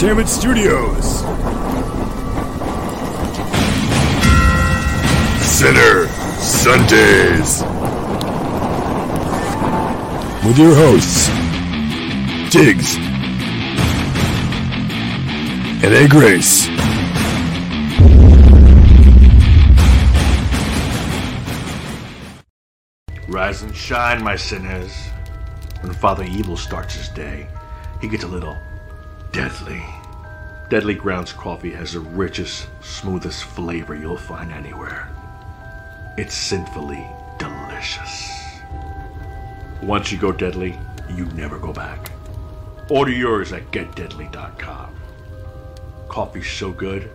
Entertainment Studios. Center Sundays. With your hosts, Diggs and A. Grace. Rise and shine, my sinners. When Father Evil starts his day, he gets a little deadly. Deadly Grounds coffee has the richest, smoothest flavor you'll find anywhere. It's sinfully delicious. Once you go deadly, you never go back. Order yours at getdeadly.com. Coffee's so good,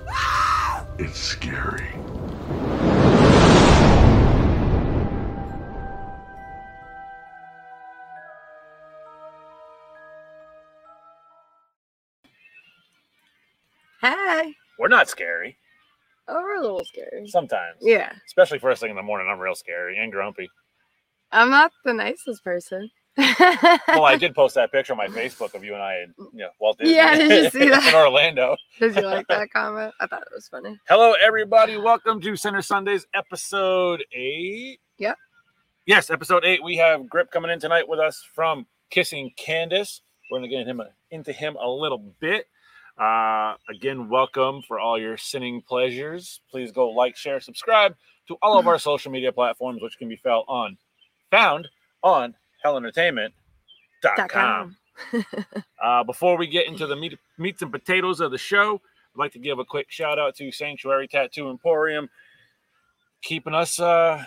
it's scary. Not scary. Oh, we're a little scary. Sometimes. Yeah. Especially first thing in the morning, I'm real scary and grumpy. I'm not the nicest person. Well, I did post that picture on my Facebook of you and I at you know, Walt Disney Yeah, did you see that? in Orlando. Did you like that comment? I thought it was funny. Hello, everybody. Welcome to Center Sundays, episode eight. Yep. Yes, episode eight. We have Grip coming in tonight with us from Kissing Candace. We're going to get him into him a little bit. Uh, again, welcome for all your sinning pleasures. Please go like, share, subscribe to all of our social media platforms, which can be found on found on hellentertainment.com. Uh, before we get into the meat, meats and potatoes of the show, I'd like to give a quick shout out to Sanctuary Tattoo Emporium, keeping us uh,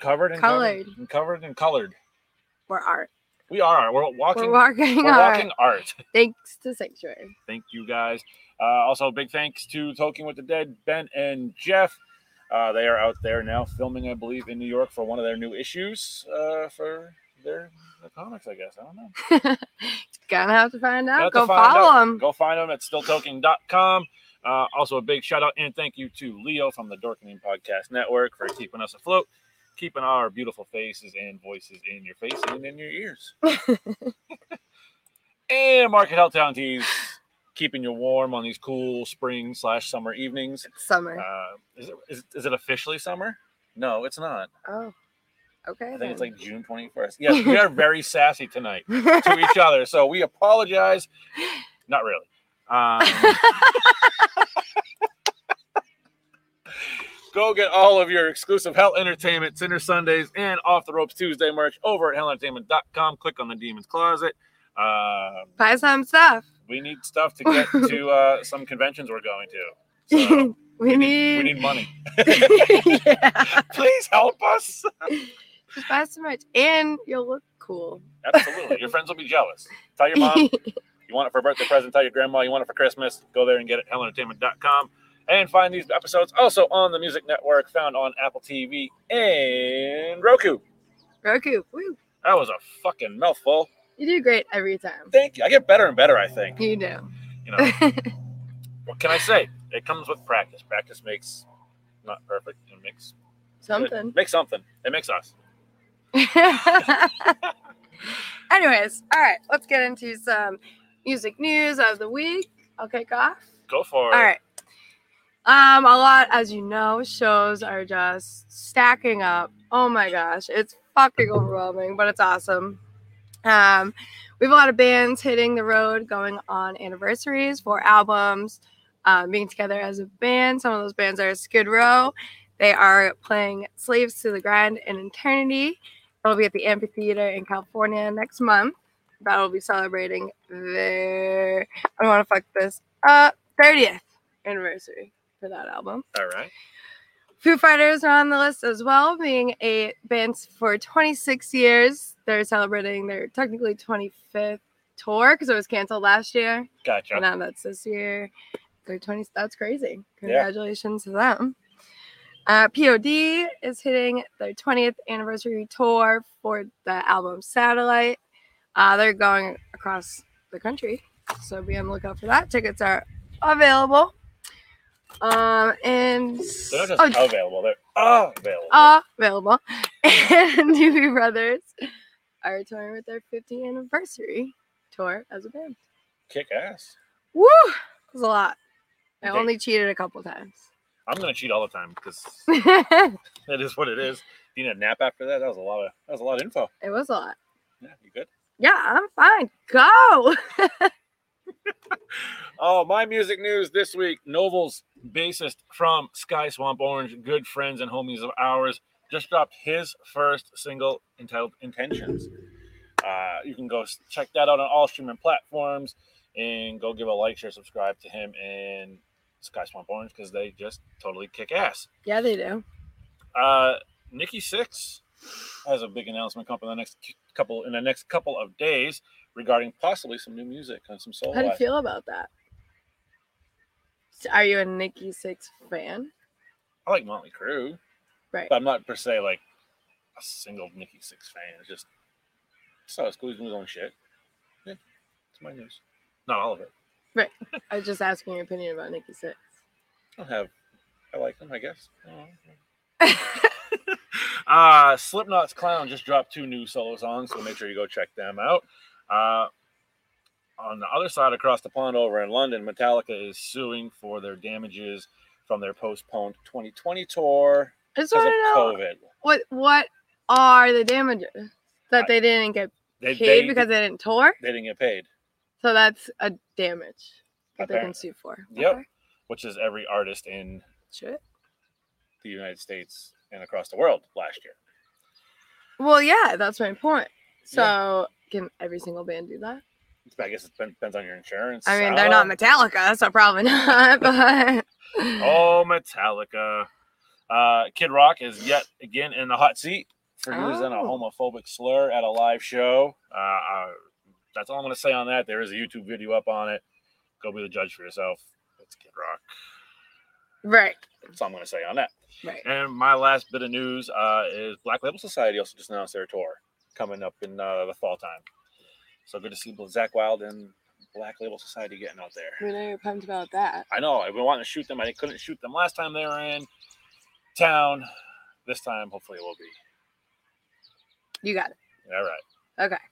covered and Colored. covered and covered and colored. We're art. We are. We're walking. We're walking we're art. walking art. Thanks to Sanctuary. Thank you guys. Uh, also, big thanks to Talking with the Dead, Ben and Jeff. Uh, they are out there now filming, I believe, in New York for one of their new issues uh, for their, their comics. I guess I don't know. Gonna have to find out. Go find follow out. them. Go find them at stilltalking.com. Uh, also, a big shout out and thank you to Leo from the Dorkening Podcast Network for keeping us afloat, keeping our beautiful faces and voices in your face and in your ears. and Market Helltown Tees, keeping you warm on these cool spring slash summer evenings. Summer. Uh, is, it, is, is it officially summer? No, it's not. oh. Okay. I think it's like June 21st. Yes, we are very sassy tonight to each other. So we apologize. Not really. Um, go get all of your exclusive Hell Entertainment Center Sundays and Off the Ropes Tuesday merch over at hellentertainment.com. Click on the Demon's Closet. Um, Buy some stuff. we need stuff to get to uh, some conventions we're going to. So we, we need. we need money. Please help us. Just buy some merch, and you'll look cool. Absolutely. Your friends will be jealous. Tell your mom. You want it for a birthday present, tell your grandma you want it for Christmas. Go there and get it, hellentertainment.com. And find these episodes also on the Music Network, found on Apple TV and Roku. Roku. Woo. That was a fucking mouthful. You do great every time. Thank you. I get better and better, I think. You do. You know, what can I say? It comes with practice. Practice makes not perfect. It makes Something. It makes something. It makes us. Anyways, all right, let's get into some music news of the week. I'll kick off. Go for it. All right. Um, a lot, as you know, shows are just stacking up. Oh my gosh, it's fucking overwhelming, but it's awesome. Um, we have a lot of bands hitting the road, going on anniversaries for albums, um, being together as a band. Some of those bands are Skid Row. They are playing Slaves to the Grind in Eternity. It'll be at the amphitheater in California next month. That'll be celebrating their I don't want to fuck this up 30th anniversary for that album. All right. Foo Fighters are on the list as well, being a band for 26 years. They're celebrating their technically 25th tour because it was canceled last year. Gotcha. And now that's this year. They're 20. That's crazy. Congratulations to them. Uh, POD is hitting their 20th anniversary tour for the album Satellite. Uh, they're going across the country, so be on the lookout for that. Tickets are available. Um, and They're not oh, just available. They're available. uh, available. And Doobie Brothers are touring with their 50th anniversary tour as a band. Kick ass. Woo! It was a lot. I only cheated a couple times. I'm gonna cheat all the time because it is what it is. You need a nap after that. That was a lot of that was a lot of info. it was a lot. Yeah, you good? Yeah, I'm fine. Go. Oh, my music news this week. Novel's bassist from Sky Swamp Orange, good friends and homies of ours, just dropped his first single entitled Intentions. Uh, you can go check that out on all streaming platforms and go give a like, share, subscribe to him and Sky Swamp Orange because they just totally kick ass. yeah, they do. Uh, Nikki Sixx has a big announcement coming in the next couple in the next couple of days regarding possibly some new music and some solo. How do you feel about that? Are you a Nikki Sixx fan? I like Motley Crue. Right. But I'm not per se like a single Nikki Sixx fan. It's just so it's cool. He's doing his own shit. Yeah, it's my news. Not all of it. Right. I was just asking your opinion about Nikki Sixx. I don't have. I like them, I guess. uh Slipknot's Clown just dropped two new solo songs, so make sure you go check them out. Uh, on the other side, across the pond over in London, Metallica is suing for their damages from their postponed 2020 tour because of COVID. what what are the damages that they didn't get They, paid they, because they didn't tour? they didn't get paid. So that's a damage that they can sue for. Yep. Okay. which is every artist in Shit. the United States and across the world last year. Well, yeah, that's my point. So can every single band do that? I guess it depends on your insurance. I mean, they're not. Metallica, so probably not. But Oh, Metallica. Uh, Kid Rock is yet again in the hot seat for using a Oh. homophobic slur at a live show. Uh, uh, that's all I'm going to say on that. There is a YouTube video up on it. Go be the judge for yourself. It's Kid Rock. right, That's all I'm going to say on that. right. And my last bit of news uh, is Black Label Society also just announced their tour coming up in uh, the fall time. So good to see Zakk Wylde and Black Label Society getting out there. We know you're pumped about that. I know I've been wanting to shoot them. I couldn't shoot them last time they were in town. This time, hopefully, it will be. You got it. All right. Okay.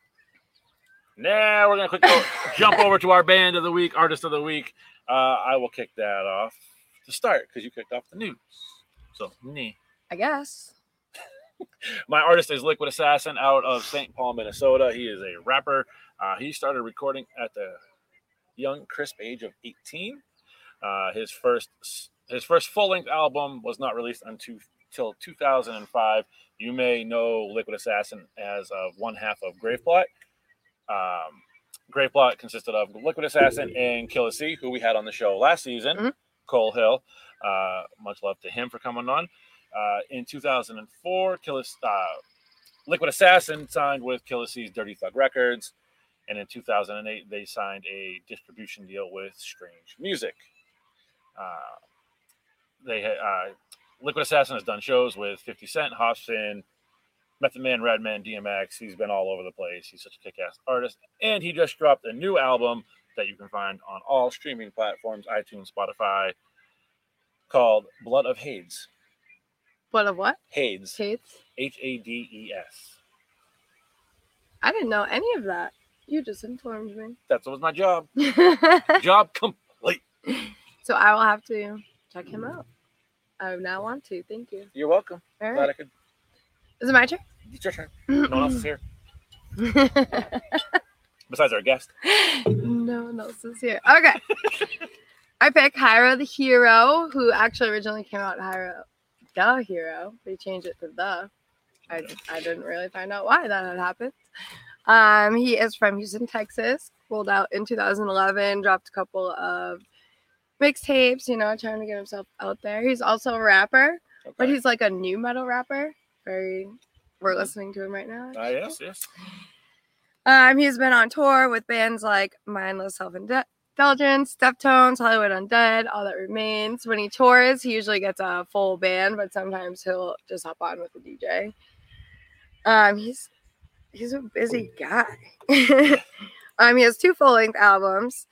Now we're gonna quick go, jump over to our band of the week, artist of the week. Uh, I will kick that off to start because you kicked off the news. So, me. I guess. My artist is Liquid Assassin out of St. Paul, Minnesota. He is a rapper. Uh, he started recording at the young, crisp age of 18. Uh, his first his first full length album was not released until till 2005. You may know Liquid Assassin as uh, one half of Graveplot. Um, Graveplot consisted of Liquid Assassin and Killer C, who we had on the show last season. Mhm. Cole Hill. Uh, much love to him for coming on. Uh, in 2004, Killer, uh, Liquid Assassin signed with Killer Dirty Thug Records, and in 2008 they signed a distribution deal with Strange Music. Uh, they uh, Liquid Assassin has done shows with 50 Cent, Hopsin, Method Man, Redman, DMX. He's been all over the place. He's such a kick-ass artist, and he just dropped a new album that you can find on all streaming platforms, iTunes, Spotify, called Blood of Hades. What of what? Hades. Tates? H A D E S. I didn't know any of that. You just informed me. That was my job. job complete. so I will have to check him out. I now want to. Thank you. You're welcome. All Glad. I could. Is it my turn? It's your turn. No one else is here besides our guest. no one else is here. Okay. I pick Hyro the Hero, who actually originally came out Hyro the Hero. They changed it to the. I, I didn't really find out why that had happened. Um, he is from Houston, Texas. Rolled out in 2011, dropped a couple of mixtapes, you know, trying to get himself out there. He's also a rapper, but he's like a new metal rapper. Very, we're Mhm. listening to him right now. Ah, yes, yes. Um, he's been on tour with bands like Mindless Self Indulgence, Deftones, Hollywood Undead, All That Remains. When he tours, he usually gets a full band, but sometimes he'll just hop on with the DJ. Um, he's he's a busy guy. um, he has two full length albums.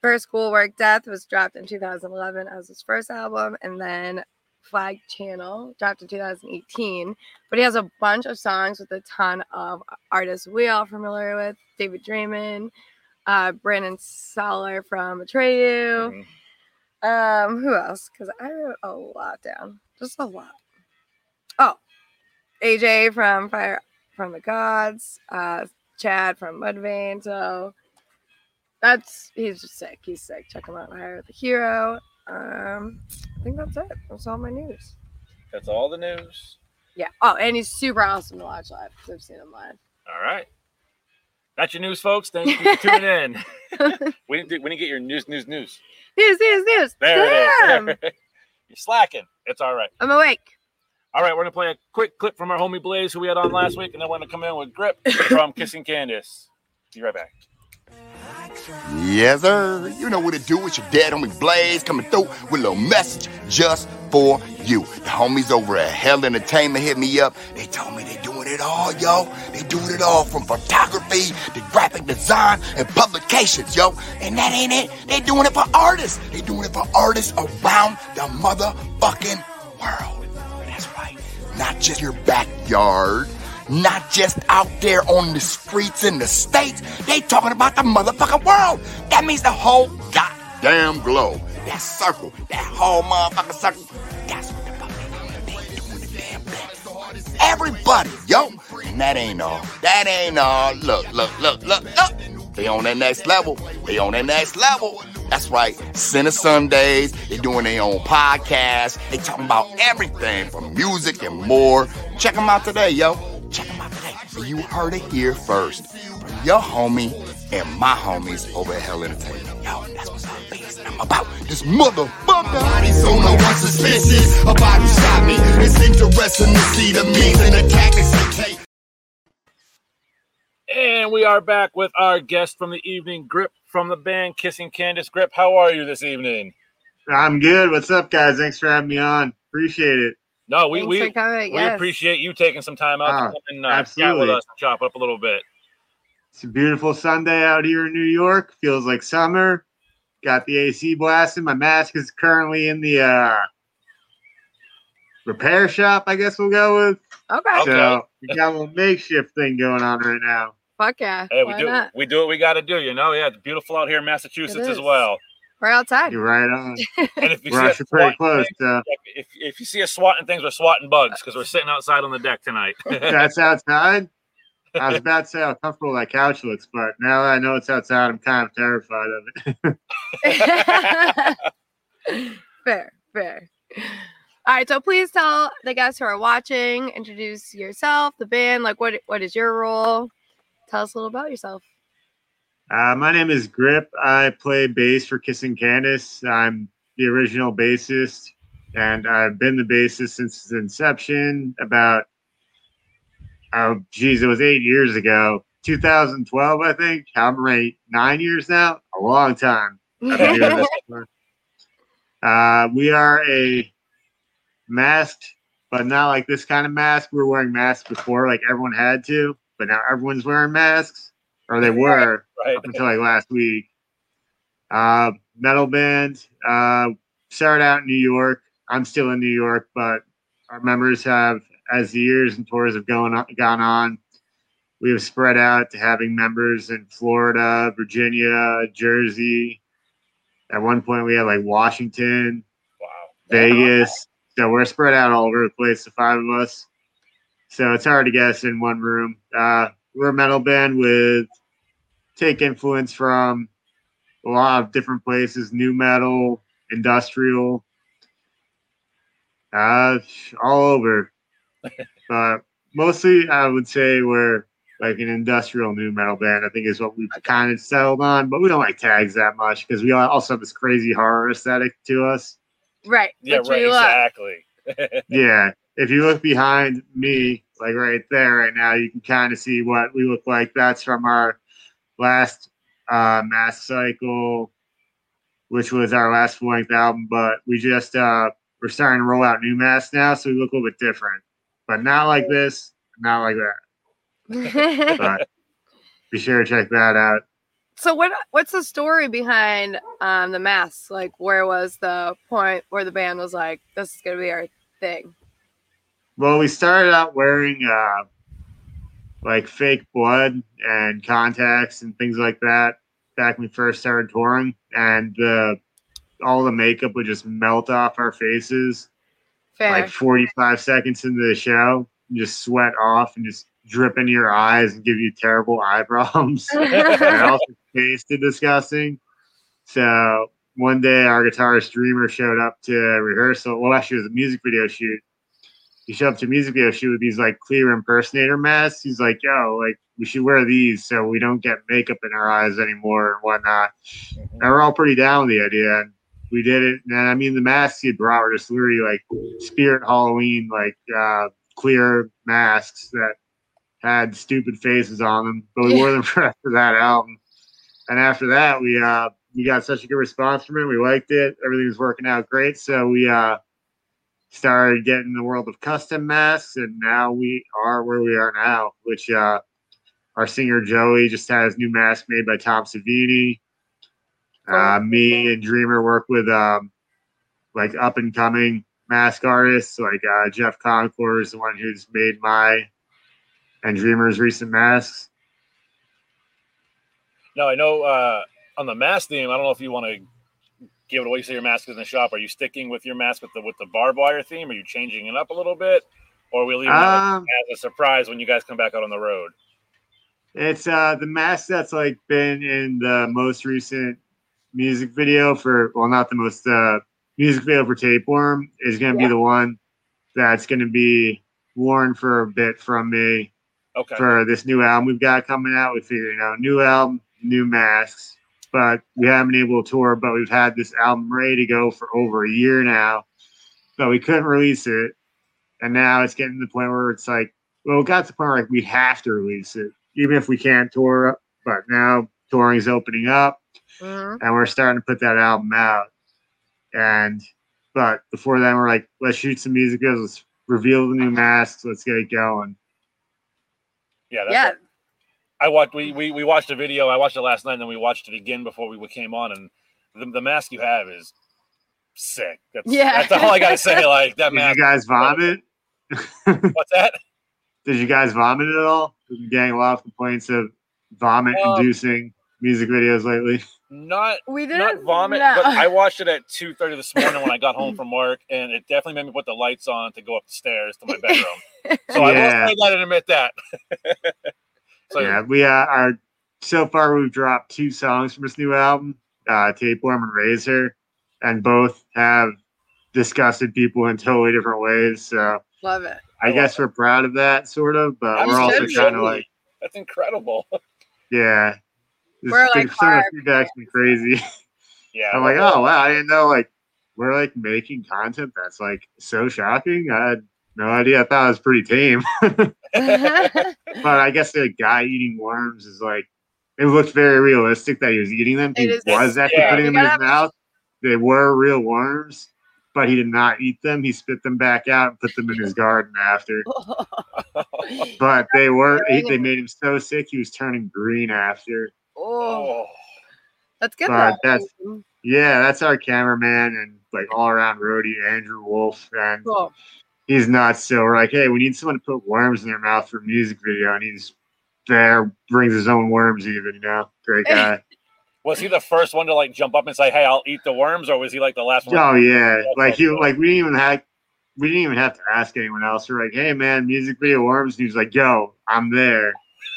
First Schoolwork Death was dropped in 2011 as his first album, and then Flag Channel dropped in 2018. But he has a bunch of songs with a ton of artists we all familiar with David Draiman, uh, Brandon Saller from Atreyu. Mhm. Um, who else? Because I wrote a lot down, just a lot. Oh, AJ from Fire from the Gods, uh, Chad from Mudvayne. So that's he's just sick. He's sick. Check him out. Hyro the Hero. Um, I think that's it. That's all my news. That's all the news. Yeah. Oh, and he's super awesome to watch live. 'cause I've seen him live. All right. That's your news, folks. Thank you for tuning in. we didn't do, we didn't get your news, news, news. News, news, news. There Damn. it is. You're slacking. It's all right. I'm awake. All right, we're gonna play a quick clip from our homie Blaze, who we had on last week, and then we're gonna come in with Grip from Kissing Candace. Be right back. Yes, sir. You know what to do. It's your dad, homie Blaze, coming through with a little message just for you. The homies over at Hell Entertainment hit me up. They told me they doing it all, yo. They doing it all from photography to graphic design and publications, yo. And that ain't it. They doing it for artists. They doing it for artists around the motherfucking world. That's right. Not just your backyard. Not just out there on the streets in the States. They talking about the motherfucking world. That means the whole goddamn globe. That circle, that whole motherfucking circle. That's what the fuck they doing. The damn thing. Everybody, yo. And that ain't all. That ain't all. Look, look, look, look, look. They on that next level. They on that next level. That's right. Center Sundays. They doing their own podcast. They talking about everything from music and more. Check them out today, yo. Check them out today. You heard it here first. From your homie and my homies over at Hell Entertainment. Yo, that's what's up, bitch. I'm about this motherfucker. Bodies on no one suspicious about who shot me. It's interesting to see the means and the tactics they take. And we are back with our guest from the evening, Grip from the band Kissing Candace. Grip, how are you this evening? I'm good. What's up, guys? Thanks for having me on. Appreciate it. No, we Thanks we, coming. we yes. appreciate you taking some time out Ah, to come and uh, chat with absolutely. us, chop up a little bit. It's a beautiful Sunday out here in New York. Feels like summer. Got the AC blasting. My mask is currently in the uh, repair shop. I guess we'll go with. Okay. Okay. So we got a little makeshift thing going on right now. Fuck yeah. Hey, we Why do not? we do what we got to do, you know. Yeah, it's beautiful out here in Massachusetts as well. We're outside. You're right on. And if you We're see us actually pretty close. things- So if, if you see us swatting things, we're swatting bugs because we're sitting outside on the deck tonight. that's outside. I was about to say how comfortable that couch looks, but now that I know it's outside, I'm kind of terrified of it. fair, fair. All right, so please tell the guests who are watching, introduce yourself, the band, like what what is your role? Tell us a little about yourself. Uh, my name is Grip. I play bass for Kissing Candace. I'm the original bassist, and I've been the bassist since its inception. About oh, geez, it was eight years ago, 2012, I think. How many? Nine years now? A long time. I've been doing this for. Uh, we are a masked, but not like this kind of mask. We were wearing masks before, like everyone had to, but now everyone's wearing masks, or they were right. up until like last week. Uh, metal band. Uh, started out in New York. I'm still in New York, but our members have, as the years and tours have gone on, gone on, we have spread out to having members in Florida, Virginia, Jersey. At one point, we had like Washington, Wow. Vegas. So we're spread out all over the place, the five of us. So it's hard to get us in one room. Uh, we're a metal band with take influence from a lot of different places, new metal, industrial, uh, all over. but mostly, I would say we're like an industrial new metal band. I think is what we've kind of settled on. But we don't like tags that much because we also have this crazy horror aesthetic to us. right. Yeah, right. Exactly. Yeah. If you look behind me, like right there, right now, you can kind of see what we look like. That's from our last uh, Mass Cycle, which was our last full length album. But we just uh, we're starting to roll out new masks now, so we look a little bit different, but not like this, not like that. But be sure to check that out. so what what's the story behind um the masks? Like where was the point where the band was like, this is gonna be our thing? Well, we started out wearing uh, like fake blood and contacts and things like that. back when we first started touring, and the all the makeup would just melt off our faces Fair. like 45 seconds into the show, and just sweat off and just drip into your eyes and give you terrible eye problems. it also tasted disgusting. So one day our guitarist Dreamer showed up to rehearsal. Well, actually, it was a music video shoot. He showed up to music video shoot with these like clear impersonator masks. He's like, yo, like we should wear these so we don't get makeup in our eyes anymore and whatnot. And we're all pretty down with the idea. And we did it. And I mean, the masks he brought were just literally like spirit Halloween, like uh, clear masks that had stupid faces on them. But we wore them for after that album. And after that, we uh, we got such a good response from it. We liked it. Everything was working out great. So we uh, started getting the world of custom masks, and now we are where we are now. Which uh, our singer Joey just had his new mask made by Tom Savini. Uh, me and Dreamer work with um, like up and coming mask artists, like uh, Jeff Concord is the one who's made my and Dreamer's recent masks. No, I know uh, on the mask theme. I don't know if you want to give it away. You say your mask is in the shop. Are you sticking with your mask with the with the barbed wire theme? Are you changing it up a little bit, or are we leaving it Um, as a surprise when you guys come back out on the road? It's uh the mask that's like been in the most recent music video for well not the most uh music video for tapeworm is gonna Yeah. be the one that's gonna be worn for a bit from me Okay. for this new album we've got coming out. We figured, you know, new album, new masks, but we haven't been able to tour, but we've had this album ready to go for over a year now. But we couldn't release it. And now it's getting to the point where it's like, well, it got to the point where like we have to release it, even if we can't tour. But now touring is opening up Mhm. and we're starting to put that album out. And but before then, we're like, let's shoot some music videos, let's reveal the new masks, let's get it going. Yeah. That's Yeah. I watched. We, we we watched a video. I watched it last night, and then we watched it again before we came on. And the, the mask you have is sick. That's, Yeah. That's all I gotta say. Like that Did mask. you guys vomit? What's that? Did you guys vomit at all? We've getting a lot of complaints of vomit Um, inducing music videos lately. Not We didn't vomit, no. but I watched it at two thirty this morning when I got home from work, and it definitely made me put the lights on to go up the stairs to my bedroom. So I will Yeah. say that and admit that. so yeah, we uh, are so far we've dropped two songs from this new album, uh, Tapeworm and Razor, and both have disgusted people in totally different ways. So Love it. I, I guess we're proud of that, sort of, but I'm we're also kind of like, that's incredible. yeah. This- We're, like, some of the hard. feedback's been crazy. Yeah, I'm like, oh wow, I didn't know like we're like making content that's like so shocking. I had no idea. I thought it was pretty tame. But I guess the guy eating worms is like it looked very realistic that he was eating them. He It is- was actually yeah. putting them in his mouth. They were real worms, but he did not eat them. He spit them back out and put them in his garden after. But they were he, they made him so sick he was turning green after. oh, oh, that's good. But that's- Yeah, that's our cameraman and like all around roadie Andrew Wolf, and cool. He's not So we're like, hey, we need someone to put worms in their mouth for a music video, and he's there, brings his own worms, even you know, great guy. was he the first one to like jump up and say, "Hey, I'll eat the worms," or was he like the last one? oh yeah, like he like we didn't even have we didn't even have to ask anyone else. We're like, hey man, music video worms, and he was like, yo, I'm there.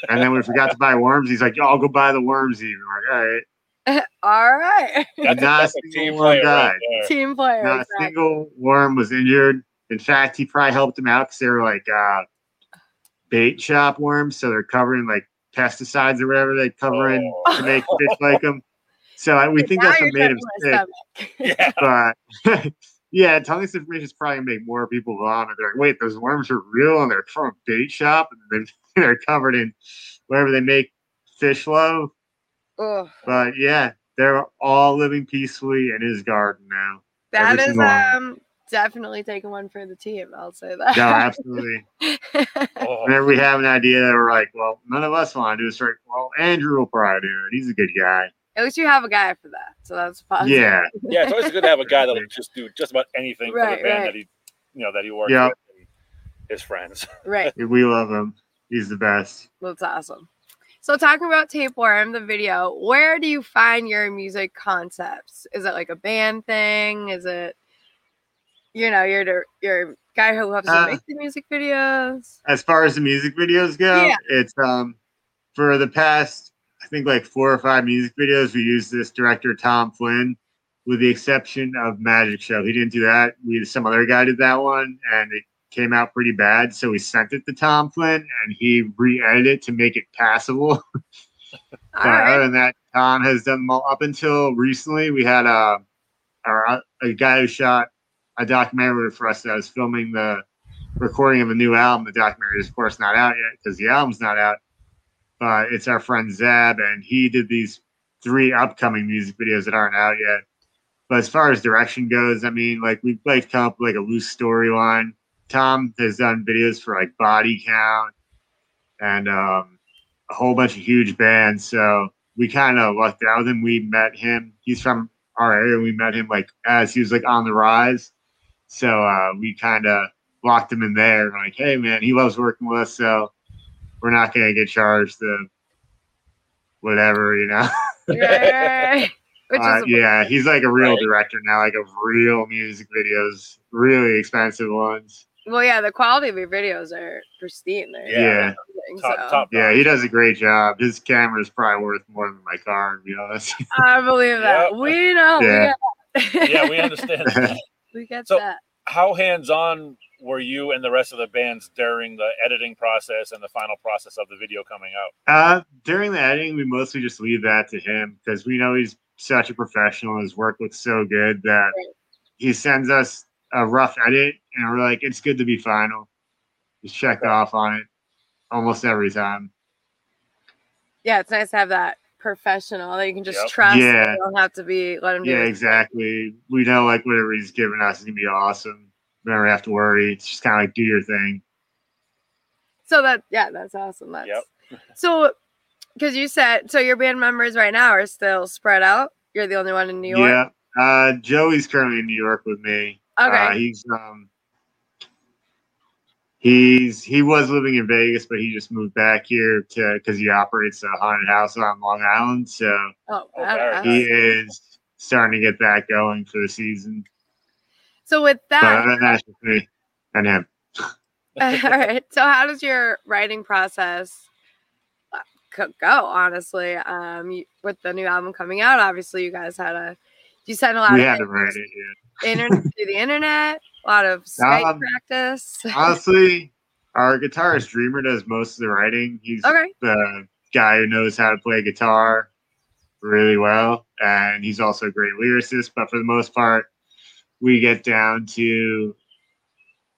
And then we forgot to buy worms. He's like, yo, I'll go buy the worms. Even we're like, all right, All right. That's, a, Not that's a a team player one right Team player. not a exactly. single worm was injured. In fact, he probably helped them out because they were like uh, bait shop worms, so they're covering like pesticides or whatever they cover in Oh. to make fish like them. So I, we think Now that's what made him sick. Yeah, But yeah, telling this information is probably gonna make more people vomit. They're like, wait, those worms are real and they're from a bait shop and they're, they're covered in whatever they make fish love. Oh, But yeah, they're all living peacefully in his garden now. That is um definitely taking one for the team. I'll say that. No, absolutely. Oh, Whenever we have an idea that we're like, well, none of us want to do this, right? Well, Andrew will probably do it. He's a good guy. At least you have a guy for that, so that's positive. Yeah, yeah. It's always good to have a guy that'll just do just about anything for the band right. that he, you know, that he works Yeah. with. His friends. Right. we love him. He's the best. That's awesome. So talking about Tapeworm, the video, where do you find your music concepts? Is it like a band thing? Is it, you know, you're the you're guy who helps Uh, make the music videos? as far as the music videos go, Yeah. it's um for the past I think like four or five music videos we used this director Tom Flynn, with the exception of Magic Show. He didn't do that. We some other guy did that one, and it came out pretty bad. So we sent it to Tom Flynn, and he re-edited it to make it passable. But other than that, Tom has done them all. Up until recently, we had a, a, a guy who shot a documentary for us that was filming the recording of a new album. The documentary is, of course, not out yet because the album's not out. But it's our friend Zab, and he did these three upcoming music videos that aren't out yet. But as far as direction goes, I mean, like we've like come up with like a loose storyline. Tom has done videos for like Body Count and um, a whole bunch of huge bands. So we kind of lucked out with him. We met him. He's from our area. We met him like as he was like on the rise. So uh, we kind of locked him in there. Like, hey man, he loves working with us, so we're not gonna get charged the whatever, you know. Right. Which Uh, is a- yeah, he's like a real Right. director now, like of real music videos, really expensive ones. Well, yeah, the quality of your videos are pristine. They're Yeah. amazing, Top, so. top. Yeah, he does a great job. His camera is probably worth more than my car, to be honest. I believe that. Yep. We know. Yeah. We get, Yeah, we understand. we get So- that. How hands on were you and the rest of the bands during the editing process and the final process of the video coming out? Uh, during the editing, we mostly just leave that to him because we know he's such a professional. His work looks so good that Right. he sends us a rough edit, and we're like, "It's good to be final." Just check off on it almost every time. Yeah, it's nice to have that professional that you can just Yep. trust. Yeah. You don't have to be let him do Yeah, it. exactly. We know like whatever he's giving us is gonna be awesome. We never have to worry. It's just kind of like do your thing. So that yeah, that's awesome. That's Yep. so because you said so your band members right now are still spread out. You're the only one in New York. Yeah. Uh, Joey's currently in New York with me. Okay. Uh, he's um he's he was living in Vegas, but he just moved back here to because he operates a haunted house on Long Island. So oh, Oh, I- very I- he is starting to get that going for the season. so with But that, other than that, just me and him. all right. So how does your writing process uh, go? Honestly, um, you, with the new album coming out, obviously you guys had a you sent a lot We of had to write it. Yeah. internet through the internet, a lot of Skype Um, practice. Honestly, our guitarist Dreamer does most of the writing. He's okay. the guy who knows how to play guitar really well, and he's also a great lyricist. But for the most part, we get down to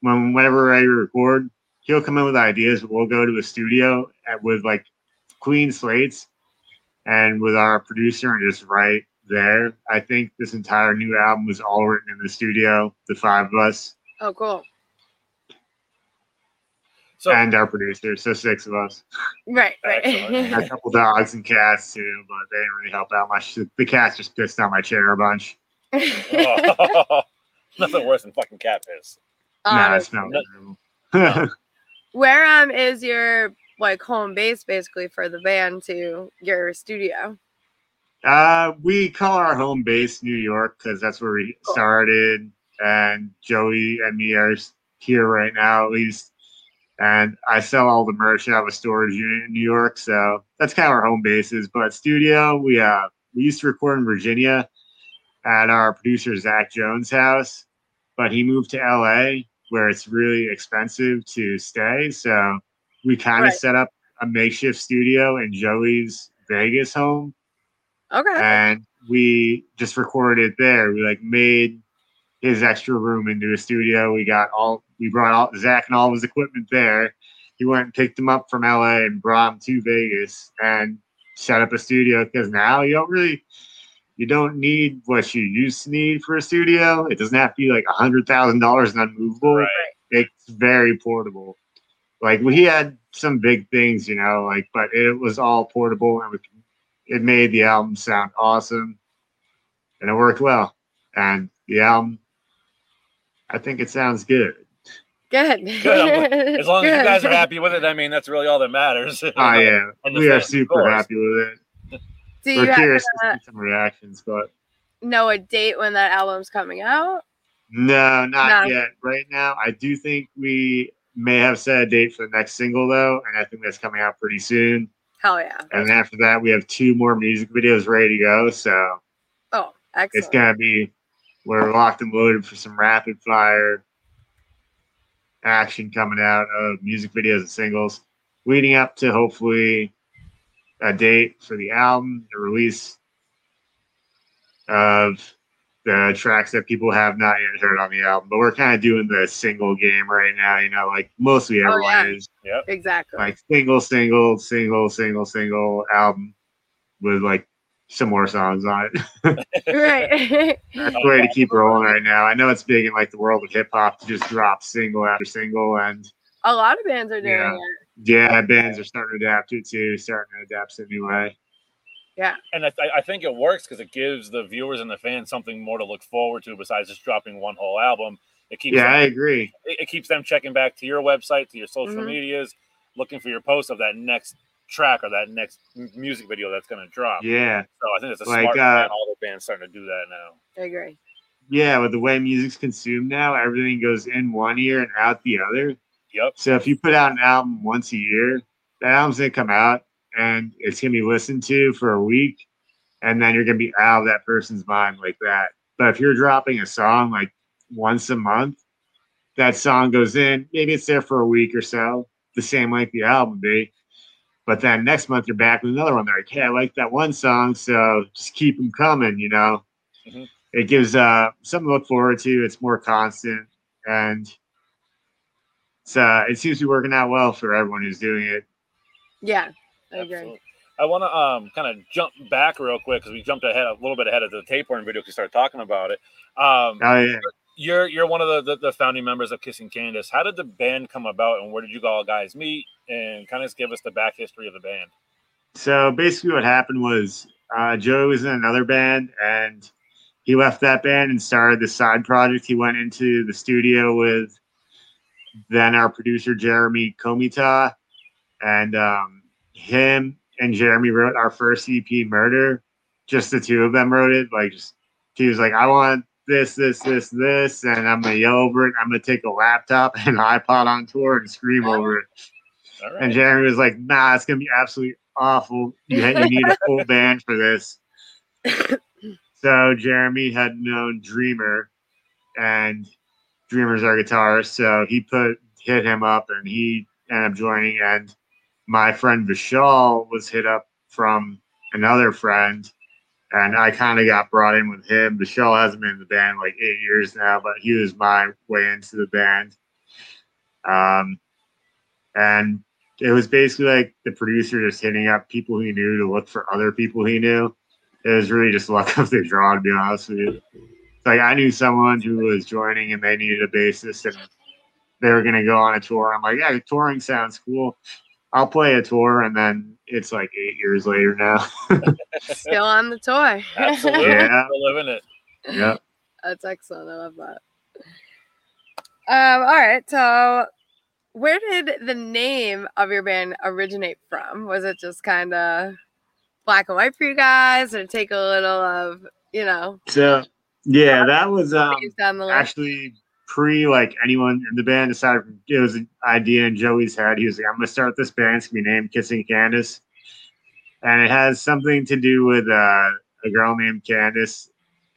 when whenever to record, he'll come in with ideas. We'll go to a studio at, with like clean slates, and with our producer, and just write there. I think this entire new album was all written in the studio, the five of us Oh, cool. So and our producer, so six of us. Right. right. a couple dogs and cats too, but they didn't really help out much. The cats just pissed on my chair a bunch. nothing worse than fucking cat piss. nah, it Honest- smelled No. terrible. Where um is your like home base basically for the band to your studio? Uh, we call our home base New York because that's where we started, and Joey and me are here right now at least. And I sell all the merch. I have a storage unit in New York, so that's kind of our home bases. But studio, we uh we used to record in Virginia at our producer Zach Jones' house, but he moved to LA where it's really expensive to stay. So we kind of Right. set up a makeshift studio in Joey's Vegas home Okay. and we just recorded it there. We like made his extra room into a studio. We got all we brought all Zach and all of his equipment there. He went and picked him up from LA and brought him to Vegas and set up a studio because now you don't really you don't need what you used to need for a studio. It doesn't have to be like a hundred thousand dollars and unmovable. Right. It's very portable. Like we had some big things, you know, like but it was all portable and we it made the album sound awesome and it worked well. And the album, I think it sounds good. Good. Good. As long as you guys are happy with it, I mean, that's really all that matters. Oh yeah, And the we are super course. happy with it. Do We're happen curious to to uh, see some reactions, but know a date when that album's coming out? no, not No. yet. Right now, I do think we may have set a date for the next single though, and I think that's coming out pretty soon. Hell yeah. And then after that, we have two more music videos ready to go. So Oh, it's excellent. gonna be we're locked and loaded for some rapid fire action coming out of music videos and singles, leading up to hopefully a date for the album, the release of the tracks that people have not yet heard on the album. But we're kind of doing the single game right now, you know, like mostly Oh, everyone yeah. is Exactly. like single, single, single, single, single album with like some more songs on it. right. That's the way to keep rolling right now. I know it's big in like the world of hip hop to just drop single after single, and a lot of bands are doing Yeah. it. yeah, bands are starting to adapt to it too, starting to adapt to a new way. and I, th- I think it works because it gives the viewers and the fans something more to look forward to besides just dropping one whole album. It keeps Yeah, I agree. it, it keeps them checking back to your website, to your social Mhm. medias, looking for your post of that next track or that next music video that's going to drop. Yeah, So I think it's a Like, smart uh, plan. All the bands starting to do that now. I agree. yeah. With the way music's consumed now, everything goes in one ear and out the other. Yep. So if you put out an album once a year, that album's gonna come out and it's gonna be listened to for a week, and then you're gonna be out of that person's mind like that. But if you're dropping a song like once a month, that song goes in, maybe it's there for a week or so, the same like the album be. But then next month you're back with another one. They're like, hey, I like that one song, so just keep them coming, you know. Mhm. It gives uh something to look forward to. It's more constant and it's, uh, it seems to be working out well for everyone who's doing it. Yeah. I agree. Absolutely. I want to um, kind of jump back real quick because we jumped ahead a little bit ahead of the tapeworm video because we started talking about it. Um, Oh yeah. you're you're one of the, the, the founding members of Kissing Candace. How did the band come about, and where did you all guys meet? And kind of give us the back history of the band. So basically, what happened was uh, Joe was in another band, and he left that band and started this side project. He went into the studio with then our producer Jeremy Komita, and um, him and Jeremy wrote our first EP, Murder. Just the two of them wrote it. Like, just he was like, "I want this, this, this, this," and I'm gonna yell over it. I'm gonna take a laptop and an iPod on tour and scream over it. All And. Jeremy was like, "Nah, it's gonna be absolutely awful. You, you need a full band for this." so Jeremy had known Dreamer, and Dreamer's our guitarist, so he put hit him up, and he ended up joining. And my friend Vishal was hit up from another friend, and I kind of got brought in with him. Vishal hasn't been in the band like eight years now, but he was my way into the band. Um, and it was basically like the producer just hitting up people he knew to look for other people he knew. It was really just luck of the draw, to be honest with you. Like I knew someone who was joining and they needed a bassist and they were gonna go on a tour. I'm like, yeah, touring sounds cool. I'll play a tour, and then it's like eight years later now. Still on the toy. Absolutely. Yeah. Still living it. yeah. That's excellent. I love that. Um, all right. So where did the name of your band originate from? Was it just kind of black and white for you guys, or take a little of, you know, So yeah, that was um down the line? actually pre like anyone in the band aside from it was an idea in Joey's head. He was like, I'm gonna start this band, it's gonna be named Kissing Candace. And it has something to do with uh, a girl named Candace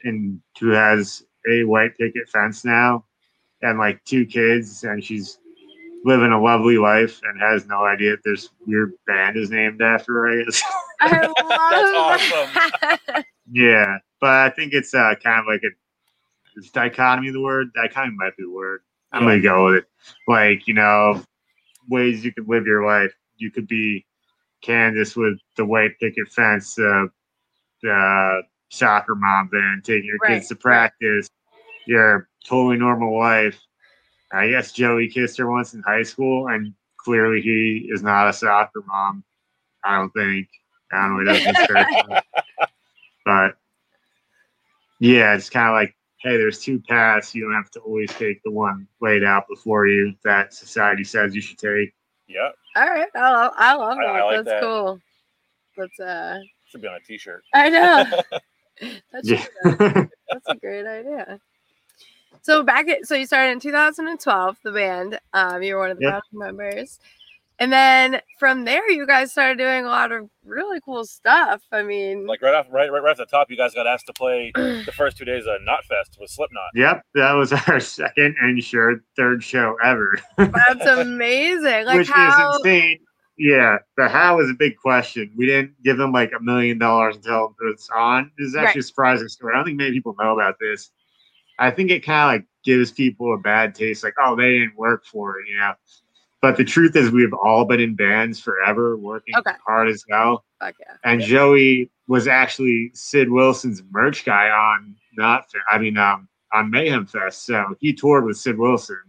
and who has a white picket fence now and like two kids and she's living a lovely life and has no idea that this weird band is named after her, I guess. I love that. yeah. But I think it's uh, kind of like a is dichotomy the word? Dichotomy might be the word. I'm gonna go with it. Like, you know, ways you could live your life. You could be Candace with the white picket fence, uh, the soccer mom van, taking your Right, kids to practice, your totally normal life. I guess Joey kissed her once in high school, and clearly he is not a soccer mom. I don't think. I don't know. He doesn't. But yeah, it's kind of like hey, there's two paths. You don't have to always take the one laid out before you that society says you should take. Yeah, All right. I love, I love that. I like That's that. cool. That's uh should be on a t-shirt. I know. That's Yeah. That's a great idea. So back at so you started in 2012, the band. Um, you were one of the Yep. founding members, and then from there, you guys started doing a lot of really cool stuff. I mean, Like right off, right, right, right off the top, you guys got asked to play the first two days of Knotfest with Slipknot. yep, that was our second and sure third show ever, that's amazing. Like which how? is insane. Yeah, the how is a big question. We didn't give them like a million dollars until it's on. This is actually a surprising story. I don't think many people know about this. I think it kind of like gives people a bad taste, like, oh, they didn't work for it, you know. But the truth is, we've all been in bands forever, working Okay. hard as hell. Fuck yeah. And Joey was actually Sid Wilson's merch guy on not I mean um on Mayhem Fest. So he toured with Sid Wilson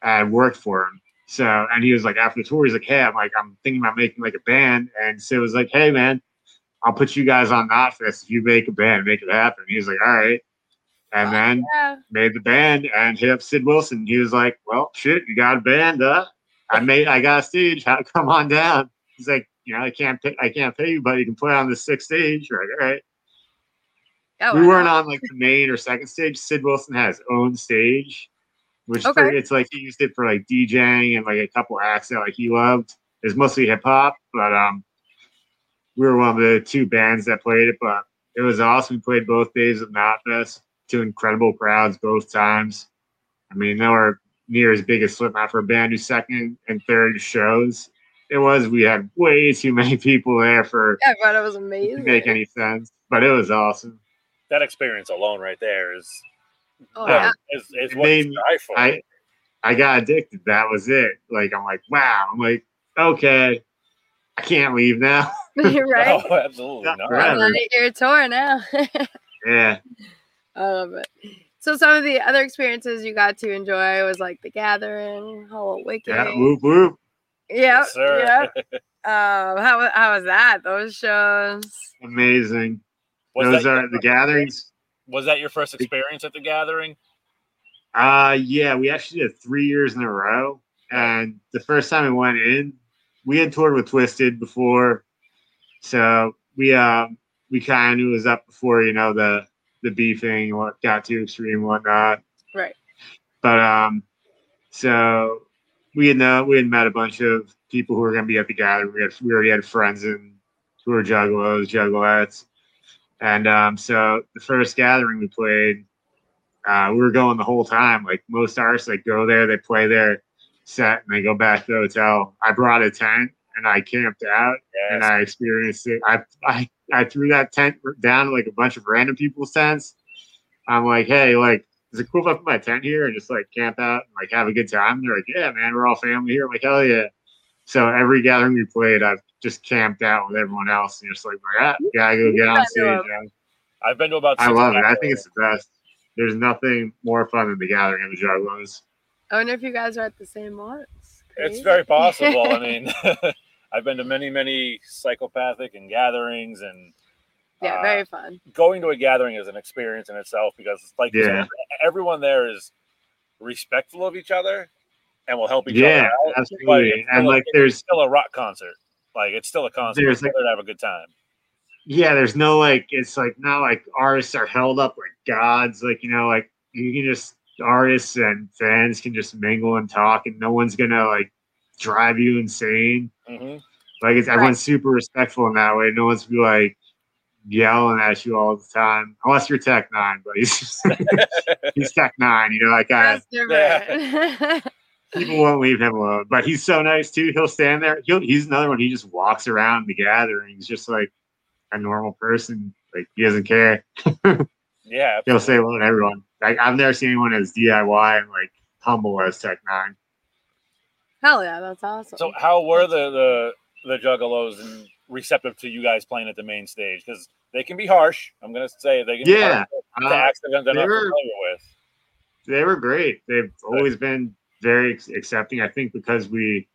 and worked for him. So and he was like after the tour, he's like, Hey, I'm like, I'm thinking about making like a band. And Sid was like, Hey man, I'll put you guys on Knotfest if you make a band, make it happen. He was like, All right. And then Yeah. made the band and hit up Sid Wilson. He was like, Well, shit, you got a band, huh? I made I got a stage. How come on down? He's like, you know, I can't pay I can't pay you, but you can play on the sixth stage. Like, all right. Oh, we wow. weren't on like the main or second stage. Sid Wilson has own stage, which Okay. pretty, it's like he used it for like DJing and like a couple acts that like he loved. It's mostly hip hop, but um, we were one of the two bands that played it. But it was awesome. We played both days of Knotfest, two incredible crowds both times. I mean, there were near as big as Slipknot for a band who's second and third shows. It was. We had way too many people there for Yeah, but it was to amazing. make any sense, but it was awesome. That experience alone, right there, is Oh, Yeah. yeah. is, is It what made- strive for. I I got addicted. That was it. Like I'm like, wow. I'm like, okay, I can't leave now. You're right. Oh, absolutely Not not. forever. On your tour now. Yeah, I love it. So some of the other experiences you got to enjoy was like the gathering, Hall Awakening. yeah. Whoop whoop. Yep. Yes, sir. Yep. Um, how how was that? Those shows. Amazing. was, Those that, are the gatherings. was that your first experience at the gathering? Uh yeah, we actually did three years in a row. And the first time we went in, we had toured with Twiztid before. So we um we kind of knew it was up before, you know, the the beefing and what got too extreme whatnot. Right. But um so we had know we had met a bunch of people who were gonna be at the gathering. We had we already had friends in who were juggalos, juggalettes. And um so the first gathering we played, uh, we were going the whole time. Like most artists, like go there, they play their set, and they go back to the hotel. I brought a tent and I camped out, and I experienced it. I I I threw that tent down like a bunch of random people's tents. I'm like, hey, like, is it cool if I put my tent here and just like camp out and like have a good time? They're like, yeah, man, we're all family here. I'm like, hell yeah. So every gathering we played, I've just camped out with everyone else and just like, ah, gotta go get on Gotta stage. man. I've been to about. I love it. I think it's the best. There's nothing more fun than the gathering of the juggalos. I wonder if you guys are at the same ones. It's very possible. I mean, I've been to many, many psychopathic and gatherings, and yeah, uh, very fun. going to a gathering is an experience in itself because, it's like, Yeah. said, everyone there is respectful of each other and will help each Yeah, other out. absolutely. it's And still a- like, there's still a rock concert. Like, it's still a concert. There's, We're there to have a good time. yeah, there's no like, it's like not like artists are held up like gods. Like you know, like you can just artists and fans can just mingle and talk, and no one's gonna like drive you insane. hmm Like it's everyone's super respectful in that way. No one's be like yelling at you all the time, unless you're Tech N9ne. But he's just, he's Tech N9ne. You know, like I, That's people won't leave him alone. But he's so nice too. He'll stand there. He'll, he's another one. He just walks around the gatherings just like a normal person. Like he doesn't care. Yeah. He'll say hello to everyone. Like I've never seen anyone as DIY and like humble as Tech N9ne. Hell yeah, that's awesome. So, how were the the the Juggalos and receptive to you guys playing at the main stage? Because they can be harsh. I'm gonna say they can be Yeah, harsh uh, acts that they're were- familiar with. they were great. They've always been very accepting. I think because we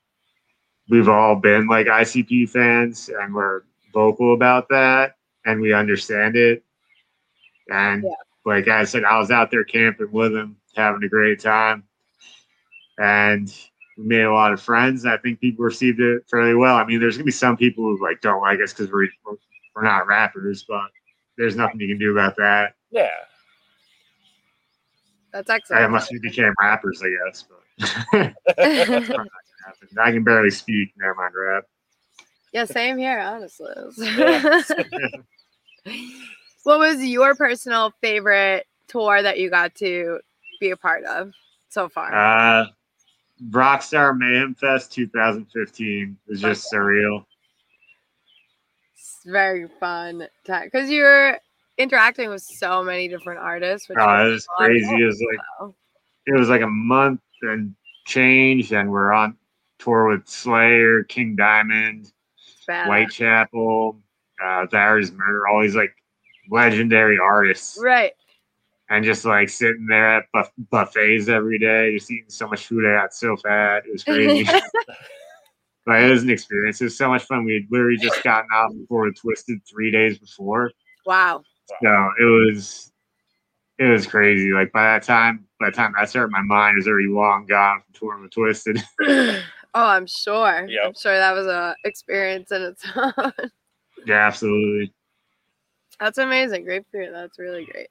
we've all been like ICP fans and we're vocal about that and we understand it. And Yeah. like I said, I was out there camping with them, having a great time, and we made a lot of friends. I think people received it fairly well. I mean, there's gonna be some people who like don't like us because we're we're not rappers, but there's nothing you can do about that. Yeah. That's I excellent. must we became rappers, I guess. But I can barely speak. Never mind rap. yeah, same here, honestly. Yeah. what was your personal favorite tour that you got to be a part of so far? Uh, Rockstar Mayhem Fest 2015 was just surreal. It's very fun time because you're interacting with so many different artists. Which Oh, it was a lot of crazy. It was like fun. it was like a month and change, and we're on tour with Slayer, King Diamond. Whitechapel, uh, Thy Art Is Murder, all these like legendary artists, Right. And just like sitting there at buff- buffets every day, just eating so much food. I got so fat. It was crazy. but it was an experience. It was so much fun. We had literally just gotten off before with Twiztid three days before. wow. So it was it was crazy. Like by that time, by the time I started, my mind was already long gone from touring with Twiztid. oh, I'm sure. Yep. I'm sure that was a experience in its own. yeah, absolutely. That's amazing. Great for you. That's really great.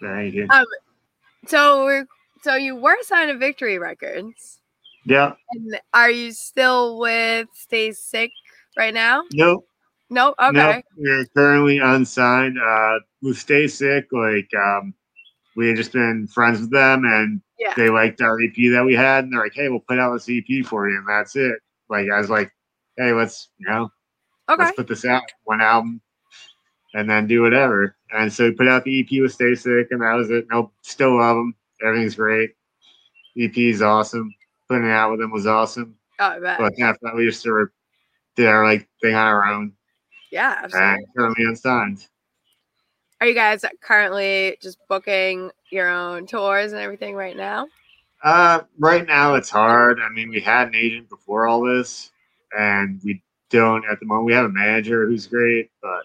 Thank you. So we're so you were signed to Victory Records. Yeah. And are you still with Stay Sick right now? Nope. No. Okay. Nope. We're currently unsigned. Uh we stay sick. Like um we had just been friends with them and Yeah. they liked our EP that we had and they're like, Hey, we'll put out this EP for you and that's it. Like I was like, Hey, let's you know, Okay. let's put this out one album and then do whatever. And so we put out the EP with Stay Sick, and that was it. Nope, still love them. Everything's great. EP is awesome. Putting it out with them was awesome. Oh, I bet. But after that, we just sort of did our like thing on our own yeah. Absolutely. and currently unsigned. Are you guys currently just booking your own tours and everything right now? Uh, right now it's hard. I mean, we had an agent before all this, and we don't at the moment. We have a manager who's great, but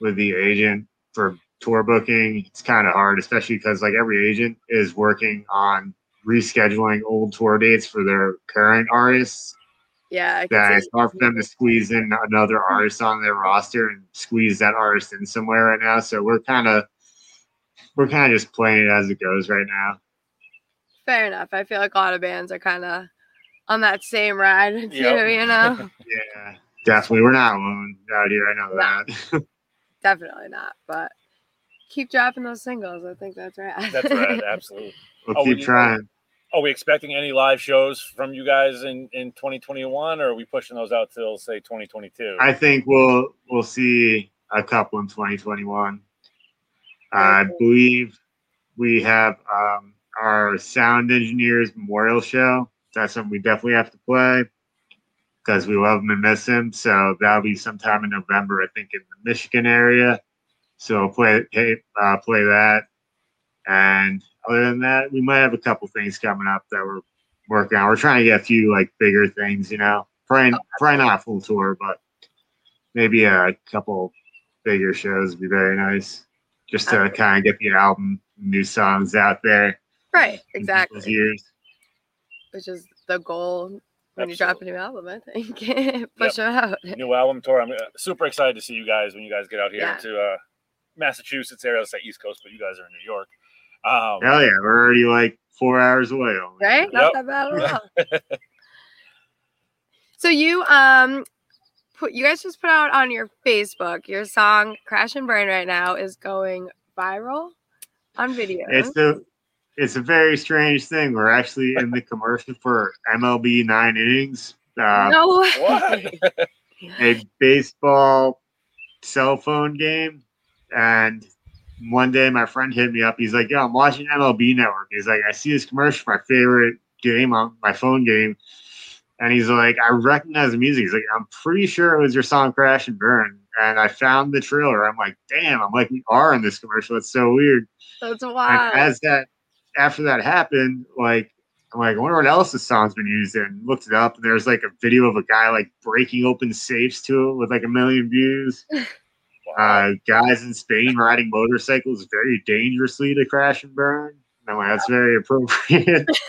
with the agent for tour booking, it's kind of hard, especially because like every agent is working on rescheduling old tour dates for their current artists. Yeah. I That it's hard for them to squeeze in another artist on their roster and squeeze that artist in somewhere right now. So we're kind of we're kind of just playing it as it goes right now. Fair enough. I feel like a lot of bands are kind of on that same ride too. Yep. You know. Yeah, definitely. We're not alone out here. I know No. that. Definitely not. But keep dropping those singles. I think that's right. That's right. Absolutely. we'll Oh, keep we- trying. Are we expecting any live shows from you guys in, in 2021 or are we pushing those out till say 2022? I think we'll we'll see a couple in 2021. I believe we have um, our sound engineers memorial show. That's something we definitely have to play because we love him and miss him. So that'll be sometime in November, I think, in the Michigan area. So play hey, uh, play that. And other than that, we might have a couple things coming up that we're working on. We're trying to get a few like bigger things, you know. Probably probably not a full tour, but maybe a couple bigger shows would be very nice. Just to kind of get the album, new songs out there. right. Exactly. ears. Which is the goal when you drop a new album. I think push it out. New album tour. I'm uh, super excited to see you guys when you guys get out here Yeah. to uh, Massachusetts area. Let's say East Coast, but you guys are in New York. Um, Hell yeah, we're already like four hours away. Only. Right? Not that bad at all. so you um put you guys just put out on your Facebook your song Crash and Burn right now is going viral on video. It's a it's a very strange thing. We're actually in the commercial for MLB Nine Innings, uh, no way. A baseball cell phone game. And one day, my friend hit me up. He's like, "Yo, I'm watching MLB Network." He's like, "I see this commercial my favorite game on my phone game." And he's like, I recognize the music. He's like, I'm pretty sure it was your song Crash and Burn. And I found the trailer. I'm like, damn, I'm like, we are in this commercial. It's so weird. That's And wild. as that after that happened, like I'm like, I wonder what else this song's been used in. Looked it up, and there's like a video of a guy like breaking open safes to it with like a million views. Uh, guys in Spain riding motorcycles very dangerously to crash and burn. I'm like, that's very appropriate.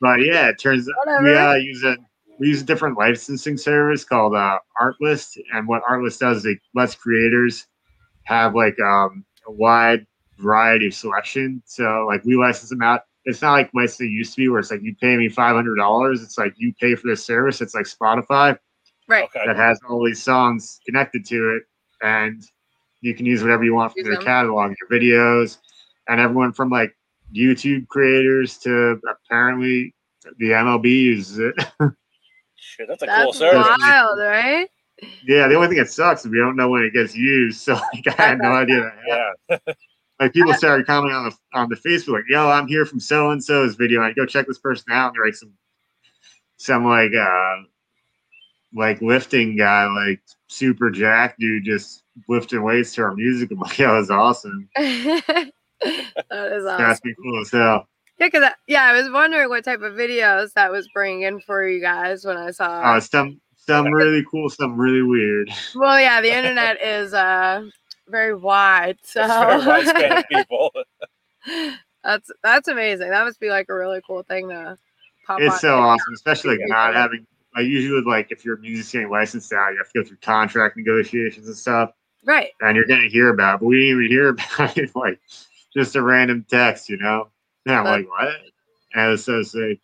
but yeah, it turns out we uh, use a we use a different licensing service called uh, Artlist, and what Artlist does, is it lets creators have like um, a wide variety of selection. So like we license them out. It's not like what licensing used to be, where it's like you pay me five hundred dollars. It's like you pay for this service. It's like Spotify right. Okay. that has all these songs connected to it, and you can use whatever you want from Use their them. catalog, your videos, and everyone from like YouTube creators to apparently the MLB uses it. Shit, that's a cool service. wild, right? yeah, the only thing that sucks is we don't know when it gets used. So like, I had no idea that. Yeah. Like people started commenting on the on the Facebook, like, "Yo, I'm here from so and so's video. I go check this person out." And they're like some some like uh like lifting guy, like super jack dude, just lifting weights to our music. I'm like, "Yo, that's awesome. that is awesome. That's cool as hell." Yeah, because yeah, I was wondering what type of videos that was bringing in for you guys when I saw. Uh, some some really cool, some really weird. well, yeah, the internet is uh very wide, so It's wide span of people. that's that's amazing. That must be like a really cool thing to pop. Up. It's on. so awesome, especially like not cool. having like usually like if you're a musician licensed out, you have to go through contract negotiations and stuff. Right. and you're gonna hear about, it, but we didn't even hear about it. Like just a random text, you know. And I'm But- like, what? And it was so sick.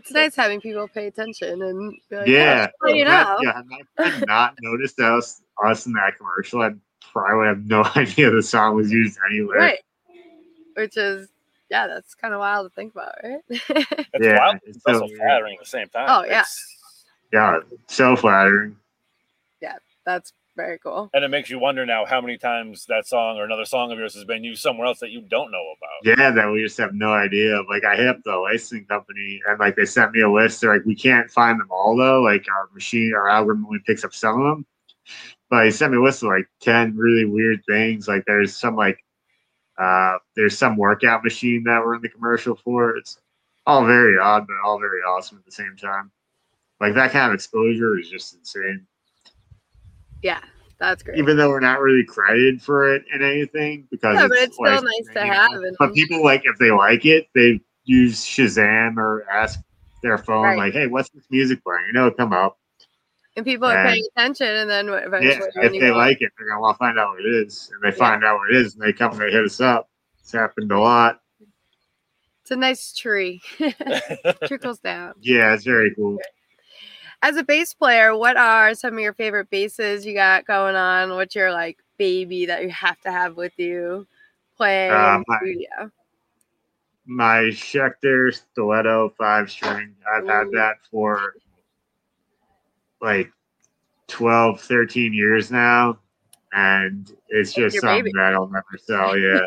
It's nice having people pay attention and be like, yeah, "Oh, well, you Had- know, yeah. Had my not noticed that was us in that commercial, I'd probably have no idea the song was used anywhere. right. Which is, yeah, that's kind of wild to think about, right? It's Yeah, wild. it's It's also so flattering at the same time. Oh, yeah. It's- Yeah, so flattering. Yeah, that's very cool. and it makes you wonder now how many times that song or another song of yours has been used somewhere else that you don't know about. Yeah, that we just have no idea. Like I hit up the licensing company and like they sent me a list. They're like, we can't find them all though. Like our machine, our algorithm only picks up some of them. But he sent me a list of like ten really weird things. Like there's some like uh there's some workout machine that we're in the commercial for. It's all very odd, but all very awesome at the same time. Like that kind of exposure is just insane. Yeah, that's great. Even though we're not really credited for it in anything because Yeah, but it's still nice to you know, have and- But people like if they like it, they use Shazam or ask their phone Right. like, "Hey, what's this music playing?" You know, it'll come up. and people are and- paying attention, and then Yeah, eventually, when if they go- like it, they're gonna want to find out what it is, and they find out what it is, and they come and they hit us up. It's happened a lot. it's a nice tree. Trickles down. Yeah, it's very cool. As a bass player, what are some of your favorite basses you got going on? What's your like baby that you have to have with you playing Uh, my- studio? My Schecter Stiletto five string. I've had that for like 12, 13 years now. And it's just something baby. that I'll never sell. Yeah.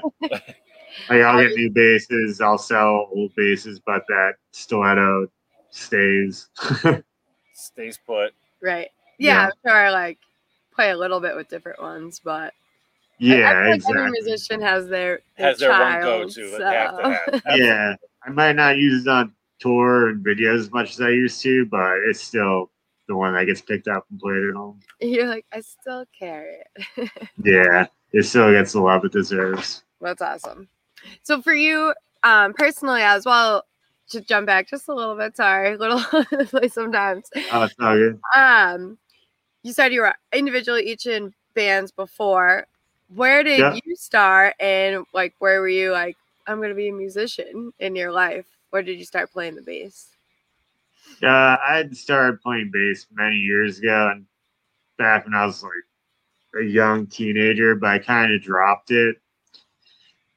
like I'll get new bases, I'll sell old bases, but that stiletto stays. Stays put. Right. Yeah, Yeah. I'm sure I like play a little bit with different ones, but I- I yeah, feel like exactly. every musician has their, their Has their one child, go-to that have so- have. Yeah. I might not use it on tour and videos as much as I used to, but it's still the one that gets picked up and played at home. You're like, I still carry it. Yeah. It still gets the love it deserves. That's awesome. So for you, um, personally as well, to jump back just a little bit, sorry, a little play sometimes. Oh, good. Um, you said you were individually each in bands before. Where did Yeah. you start, and like where were you like? I'm gonna be a musician in your life. Where did you start playing the bass? Yeah, I had started playing bass many years ago, and back when I was like a young teenager, but I kind of dropped it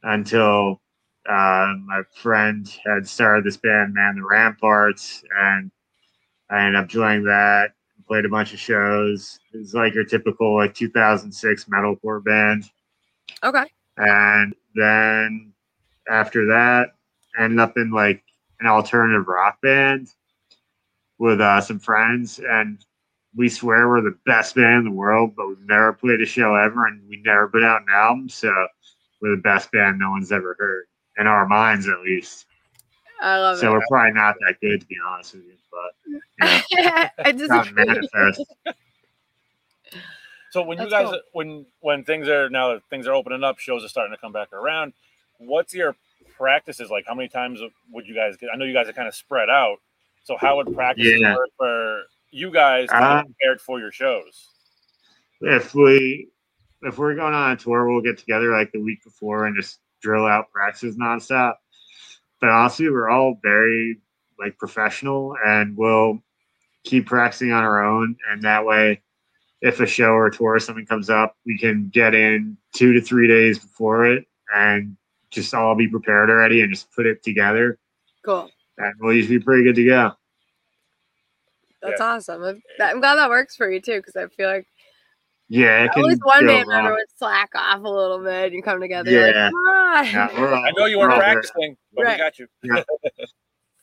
until uh, my friend had started this band, Man the Ramparts, and I ended up joining that. Played a bunch of shows. It was like your typical like 2006 metalcore band, Okay. and then after that, ended up in like an alternative rock band with uh, some friends, and we swear we're the best band in the world, but we've never played a show ever, and we never put out an album. So we're the best band no one's ever heard in our minds, at least. I love So it. we're probably not that good, to be honest with you, but I not disagree. manifest. So when you guys cool. when when things are now that things are opening up, shows are starting to come back around. What's your practices like? How many times would you guys get? I know you guys are kind of spread out. So how would practices Yeah. work for you guys to Uh, get prepared for your shows? if we if we're going on a tour, we'll get together like the week before and just drill out practices nonstop. But honestly, we're all very like professional, and we'll keep practicing on our own. And that way, if a show or a tour or something comes up, we can get in two to three days before it and just all be prepared already and just put it together. Cool. And we'll usually be pretty good to go. That's awesome. I'm, I'm glad that works for you too, because I feel like Yeah, it at least one go band member would slack off a little bit. You come together. Yeah. like, "Come on." Yeah, I know you weren't all very- practicing, but Right. we got you. Yeah.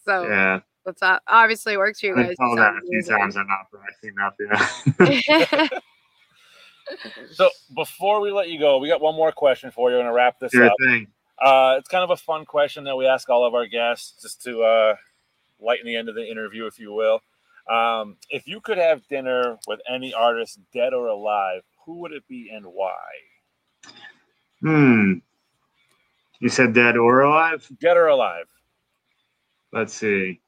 So Yeah, that's uh, obviously works for you I've guys. told that a few amazing. times. I'm not practicing enough. Yeah. So before we let you go, we got one more question for you. We're gonna wrap this Sure up. thing. Uh, it's kind of a fun question that we ask all of our guests just to uh, lighten the end of the interview, if you will. Um, if you could have dinner with any artist, dead or alive, who would it be and why? Hmm. You said dead or alive? Dead or alive? Let's see.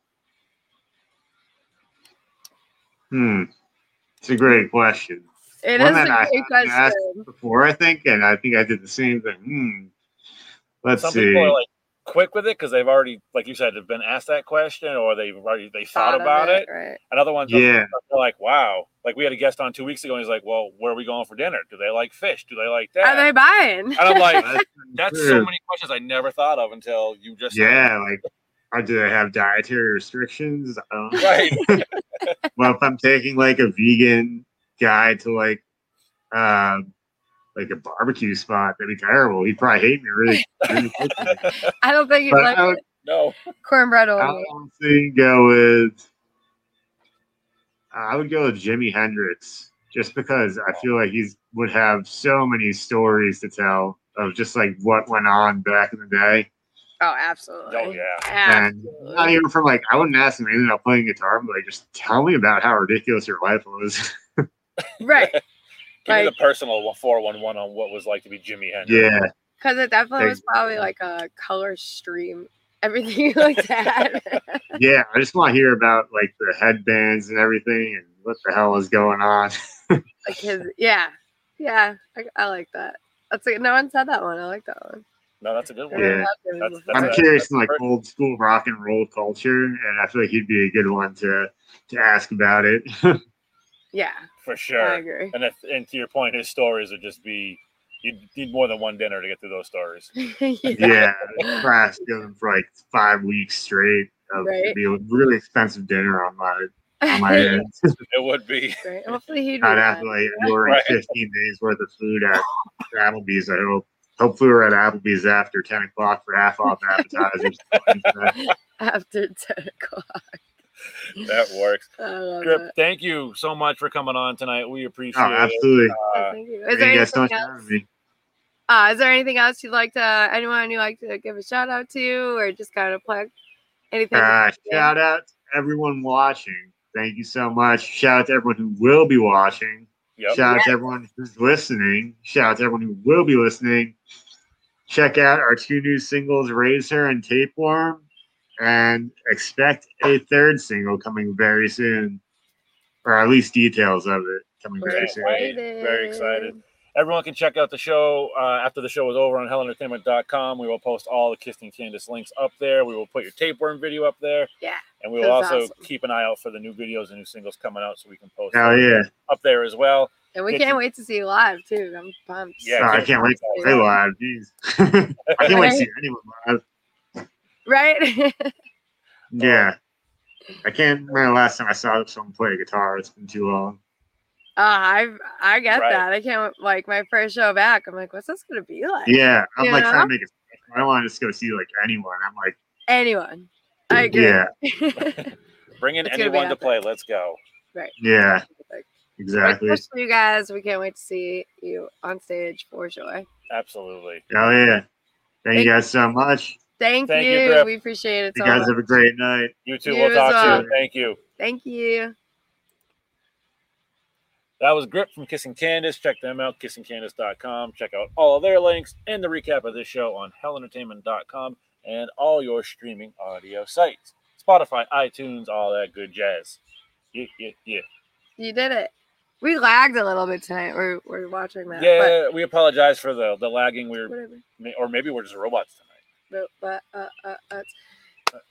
Hmm. It's a great question. It One is a that I great haven't asked question. Before I think, and I think I did the same thing. Hmm. Let's Some see. people are like quick with it because they've already, like you said, have been asked that question or they've already they thought, of about it. Right. And other ones, Yeah. like, "Wow!" Like we had a guest on two weeks ago, and he's like, "Well, where are we going for dinner? Do they like fish? Do they like that?" Are they buying? and I'm like, That's "That's so many questions I never thought of until you just Yeah, like, or do they have dietary restrictions? I right." well, if I'm taking like a vegan guy to like, uh, like a barbecue spot, that'd be terrible. He'd probably hate me really. really quickly. I don't think he'd But like I would, no, cornbread I only. would honestly go with. I would go with Jimi Hendrix, just because I feel like he's would have so many stories to tell of just like what went on back in the day, Oh, absolutely. oh yeah. and not even from like I wouldn't ask him anything about playing guitar, but like just tell me about how ridiculous your life was. Right. Give me Like- the personal four one one on what was like to be Jimi Hendrix. yeah, Because it definitely was probably like a color stream. Everything like that. yeah. I just want to hear about like the headbands and everything, and what the hell is going on. like his, yeah. Yeah. I, I like that. That's like, no one said that one. I like that one. No, that's a good one. Yeah. That's- that's I'm a- curious in like perfect. old school rock and roll culture, and I feel like he'd be a good one to to ask about it. yeah. For I sure. agree. And if, and to your point, his stories would just be you'd need more than one dinner to get through those stories. yeah, crash going for like five weeks straight. Of Right. it'd be a really expensive dinner on my on my end. It would be. Right. Hopefully he'd be I'd fine. have to like ordering Right. 15 days worth of food at Applebee's. I hope. Hopefully, we're at Applebee's after 10 o'clock for half off appetizers. after 10 o'clock. That works. Grip, it. thank you so much for coming on tonight. We appreciate oh, absolutely. it. Uh, Thank you. Is there you so anything else? having. Uh, is there anything else you'd like to anyone you'd like to give a shout out to or just kind of plug anything? Uh, shout out to everyone watching. Thank you so much. Shout out to everyone who will be watching. yep. Shout out to everyone who's listening. Shout out to everyone who will be listening. Check out our two new singles, Razor and Tapeworm, and expect a third single coming very soon, or at least details of it coming very Right, soon. right. Very excited. Everyone can check out the show uh, after the show is over on hellentertainment.com. We will post all the Kissing Candace links up there. We will put your tapeworm video up there. Yeah, And we will also awesome. keep an eye out for the new videos and new singles coming out so we can post Hell yeah! up there as well. And we Get can't you- wait to see you live too. I'm pumped. Yeah, Oh, I can't wait to see live. Jeez, I can't wait to see anyone live. Right? Yeah, I can't remember the last time I saw someone play a guitar. It's been too long. Uh, I I get Right. that. I can't like my first show back. I'm like, what's this gonna be like? Yeah, I'm You like know? trying to make it. I don't want to just go see like anyone. I'm like, Anyone. I agree. yeah, Bring in It's anyone to epic. play. Let's go. Right. Yeah, Like, exactly. Especially you guys. We can't wait to see you on stage for sure. Absolutely. Oh yeah. Thank you guys so much. Thank, Thank you, you. We appreciate it You so guys much. have a great night. You too. You we'll talk well. soon. Thank you. Thank you. That was Grip from Kissing Candace. Check them out, kissingcandace.com. Check out all of their links and the recap of this show on hellentertainment.com and all your streaming audio sites Spotify, iTunes, all that good jazz. Yeah, yeah, yeah. You did it. We lagged a little bit tonight. We're, we're watching that. Yeah, we apologize for the, the lagging. We But were, whatever. or maybe we're just robots tonight. But, but uh, uh, uh,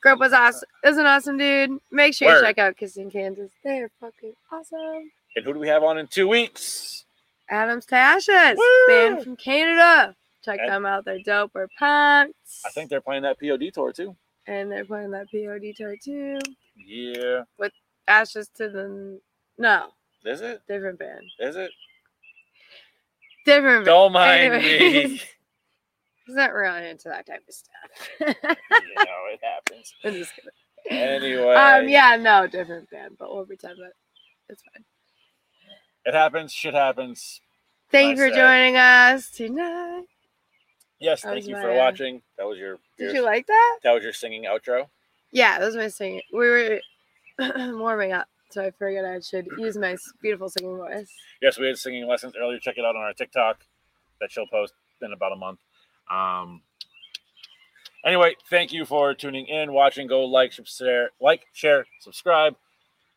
Grip was awesome. Is an awesome dude. Make sure you check out Kissing Candace. They're fucking awesome. And who do we have on in two weeks? Adams Tashes, band from Canada. Check And- them out. They're dope. We're pumped. I think they're playing that POD tour too. And they're playing that POD tour too. Yeah. With Ashes to the. No, Is it? different band. Is it? Different band. Don't mind Anyways. me. He's not really into that type of stuff. you know, it happens. I'm just kidding. Anyway. Um, yeah, no, different band, but we'll pretend that it's fine. It happens. Shit happens. Thank you for joining us tonight. Yes, That thank you for uh, watching. That was your, Did your you like that? that was your singing outro. Yeah, that was my singing. We were warming up, so I figured I should use my beautiful singing voice. Yes, we had singing lessons earlier. Check it out on our TikTok that she'll post in about a month. Um, anyway, thank you for tuning in, watching. Go like, share, like, share, subscribe.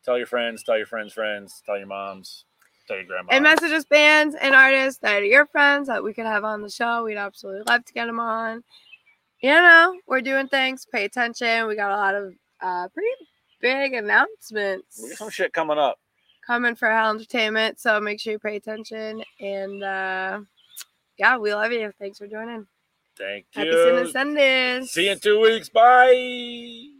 Tell your friends, tell your friends' friends, tell your moms, tell your grandma. And message us bands and artists that are your friends that we could have on the show. We'd absolutely love to get them on. You know, we're doing things. Pay attention. We got a lot of uh, pretty big announcements We got some shit coming up. coming for Hell Entertainment. So make sure you pay attention. And uh, yeah, we love you. Thanks for joining. Thank Happy you. Sundays. See you in two weeks. Bye.